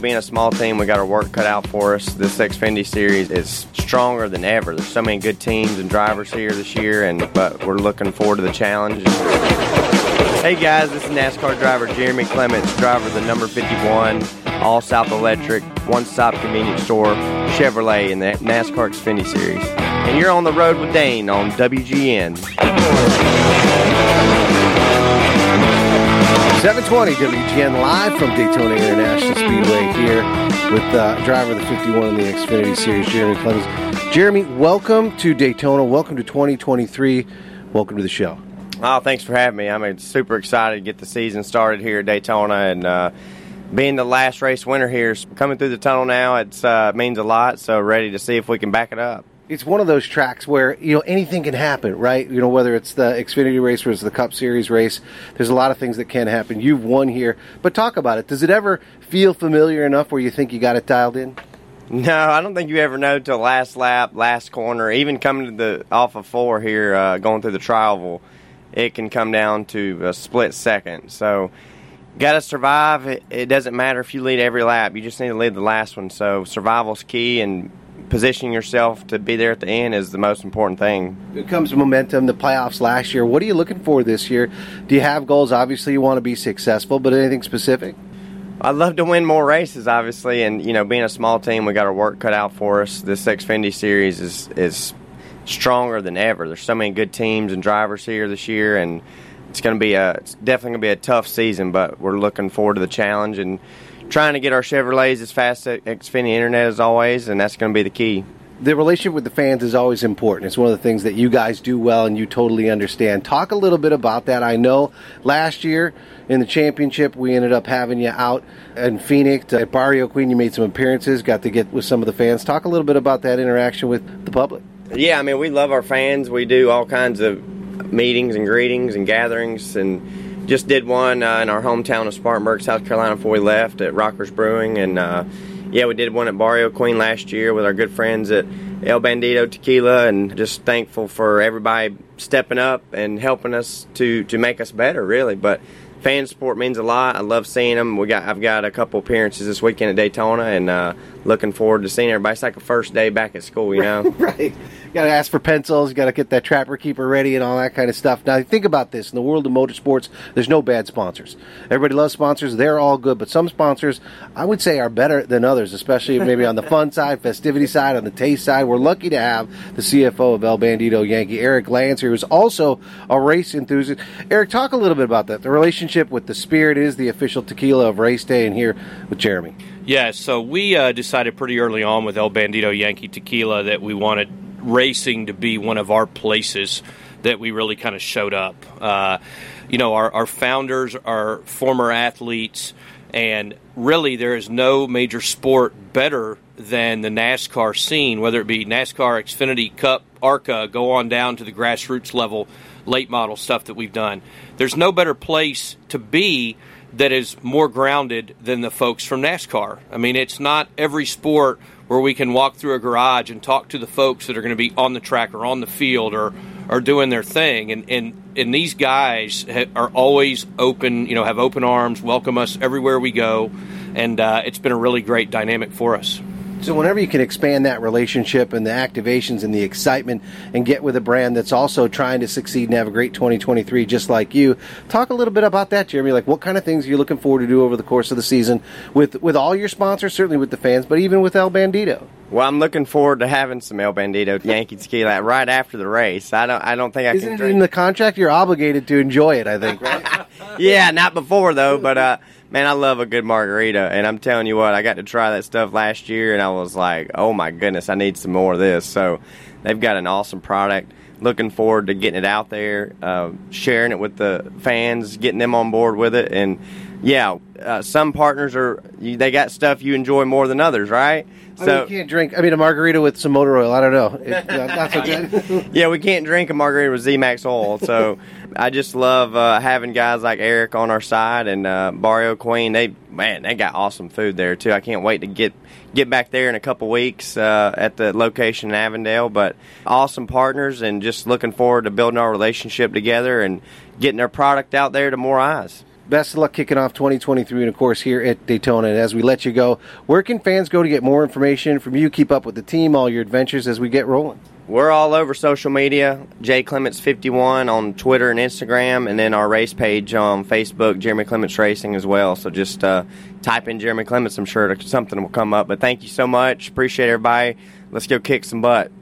being a small team, we got our work cut out for us. This Xfinity Series is stronger than ever. There's so many good teams and drivers here this year, and but we're looking forward to the challenge. Hey guys, this is NASCAR driver Jeremy Clements, driver of the number 51 All South Electric One Stop Convenience Store Chevrolet in the NASCAR Xfinity Series, and you're on the road with Dane on WGN. 720 WGN live from Daytona International Speedway here with uh, driver of the 51 in the Xfinity Series, Jeremy Clements. Jeremy, welcome to Daytona. Welcome to 2023. Welcome to the show. Oh, thanks for having me. I'm super excited to get the season started here at Daytona and uh, being the last race winner here, coming through the tunnel now, it uh, means a lot. So ready to see if we can back it up it's one of those tracks where you know anything can happen, right? You know whether it's the Xfinity race or it's the Cup Series race. There's a lot of things that can happen. You've won here, but talk about it. Does it ever feel familiar enough where you think you got it dialed in? No, I don't think you ever know till last lap, last corner. Even coming to the off of four here, uh, going through the tri-oval, it can come down to a split second. So got to survive. It, it, doesn't matter if you lead every lap. You just need to lead the last one. So survival's key, and positioning yourself to be there at the end is the most important thing. It comes momentum, the playoffs last year. What are you looking for this year? Do you have goals? Obviously, you want to be successful, but anything specific? I'd love to win more races, obviously, and you know, being a small team, we got our work cut out for us. This Xfinity Series is is stronger than ever. There's so many good teams and drivers here this year, and it's going to be a it's definitely going to be a tough season. But we're looking forward to the challenge and trying to get our Chevrolets as fast as Xfinity Internet as always, and that's going to be the key. The relationship with the fans is always important. It's one of the things that you guys do well and you totally understand. Talk a little bit about that. I know last year in the championship, we ended up having you out in Phoenix at Barrio Queen. You made some appearances, got to get with some of the fans. Talk a little bit about that interaction with the public. Yeah, I mean, we love our fans. We do all kinds of meetings and greetings and gatherings and just did one uh, in our hometown of Spartanburg, South Carolina, before we left at Rockers Brewing, and uh, yeah, we did one at Barrio Queen last year with our good friends at El Bandido Tequila, and just thankful for everybody stepping up and helping us to to make us better, really. But fan support means a lot. I love seeing them. We got I've got a couple appearances this weekend at Daytona, and uh, looking forward to seeing everybody. It's like a first day back at school, you know. right. Got to ask for pencils. Got to get that trapper keeper ready and all that kind of stuff. Now think about this: in the world of motorsports, there's no bad sponsors. Everybody loves sponsors. They're all good, but some sponsors, I would say, are better than others, especially maybe on the fun side, festivity side, on the taste side. We're lucky to have the CFO of El Bandido Yankee, Eric Lancer, who is also a race enthusiast. Eric, talk a little bit about that. The relationship with the Spirit is the official tequila of race day, and here with Jeremy. Yeah, so we uh, decided pretty early on with El Bandido Yankee Tequila that we wanted racing to be one of our places that we really kind of showed up. Uh, you know, our, our founders are former athletes, and really there is no major sport better than the NASCAR scene, whether it be NASCAR, Xfinity, Cup, ARCA, go on down to the grassroots level, late model stuff that we've done. There's no better place to be that is more grounded than the folks from NASCAR. I mean, it's not every sport where we can walk through a garage and talk to the folks that are going to be on the track or on the field or are doing their thing. And and and these guys ha- are always open, you know, have open arms, welcome us everywhere we go, and uh, it's been a really great dynamic for us. So whenever you can expand that relationship and the activations and the excitement and get with a brand that's also trying to succeed and have a great 2023 just like you, talk a little bit about that, Jeremy. Like what kind of things are you looking forward to do over the course of the season with with all your sponsors, certainly with the fans, but even with El Bandido? Well, I'm looking forward to having some El Bandido Yankee tequila right after the race. I don't I don't think I Isn't can it drink. in the contract? You're obligated to enjoy it, I think, right? Yeah, not before though, but uh man, I love a good margarita, and I'm telling you what, I got to try that stuff last year, and I was like, oh my goodness, I need some more of this. So they've got an awesome product. Looking forward to getting it out there, uh, sharing it with the fans, getting them on board with it, and yeah, uh, some partners are they got stuff you enjoy more than others, right? So I mean, you can't drink. I mean, a margarita with some motor oil. I don't know. It, so good. yeah, we can't drink a margarita with Z-Max oil. So I just love uh, having guys like Eric on our side and uh, Barrio Queen. They man, they got awesome food there too. I can't wait to get get back there in a couple weeks uh, at the location in Avondale. But awesome partners, and just looking forward to building our relationship together and getting our product out there to more eyes. Best of luck kicking off 2023 and of course here at Daytona. And as we let you go, where can fans go to get more information from you, keep up with the team, all your adventures as we get rolling? We're all over social media. Jay Clements 51 on Twitter and Instagram, and then our race page on Facebook, Jeremy Clements Racing as well. So just uh, type in Jeremy Clements. I'm sure something will come up. But thank you so much. Appreciate everybody. Let's go kick some butt.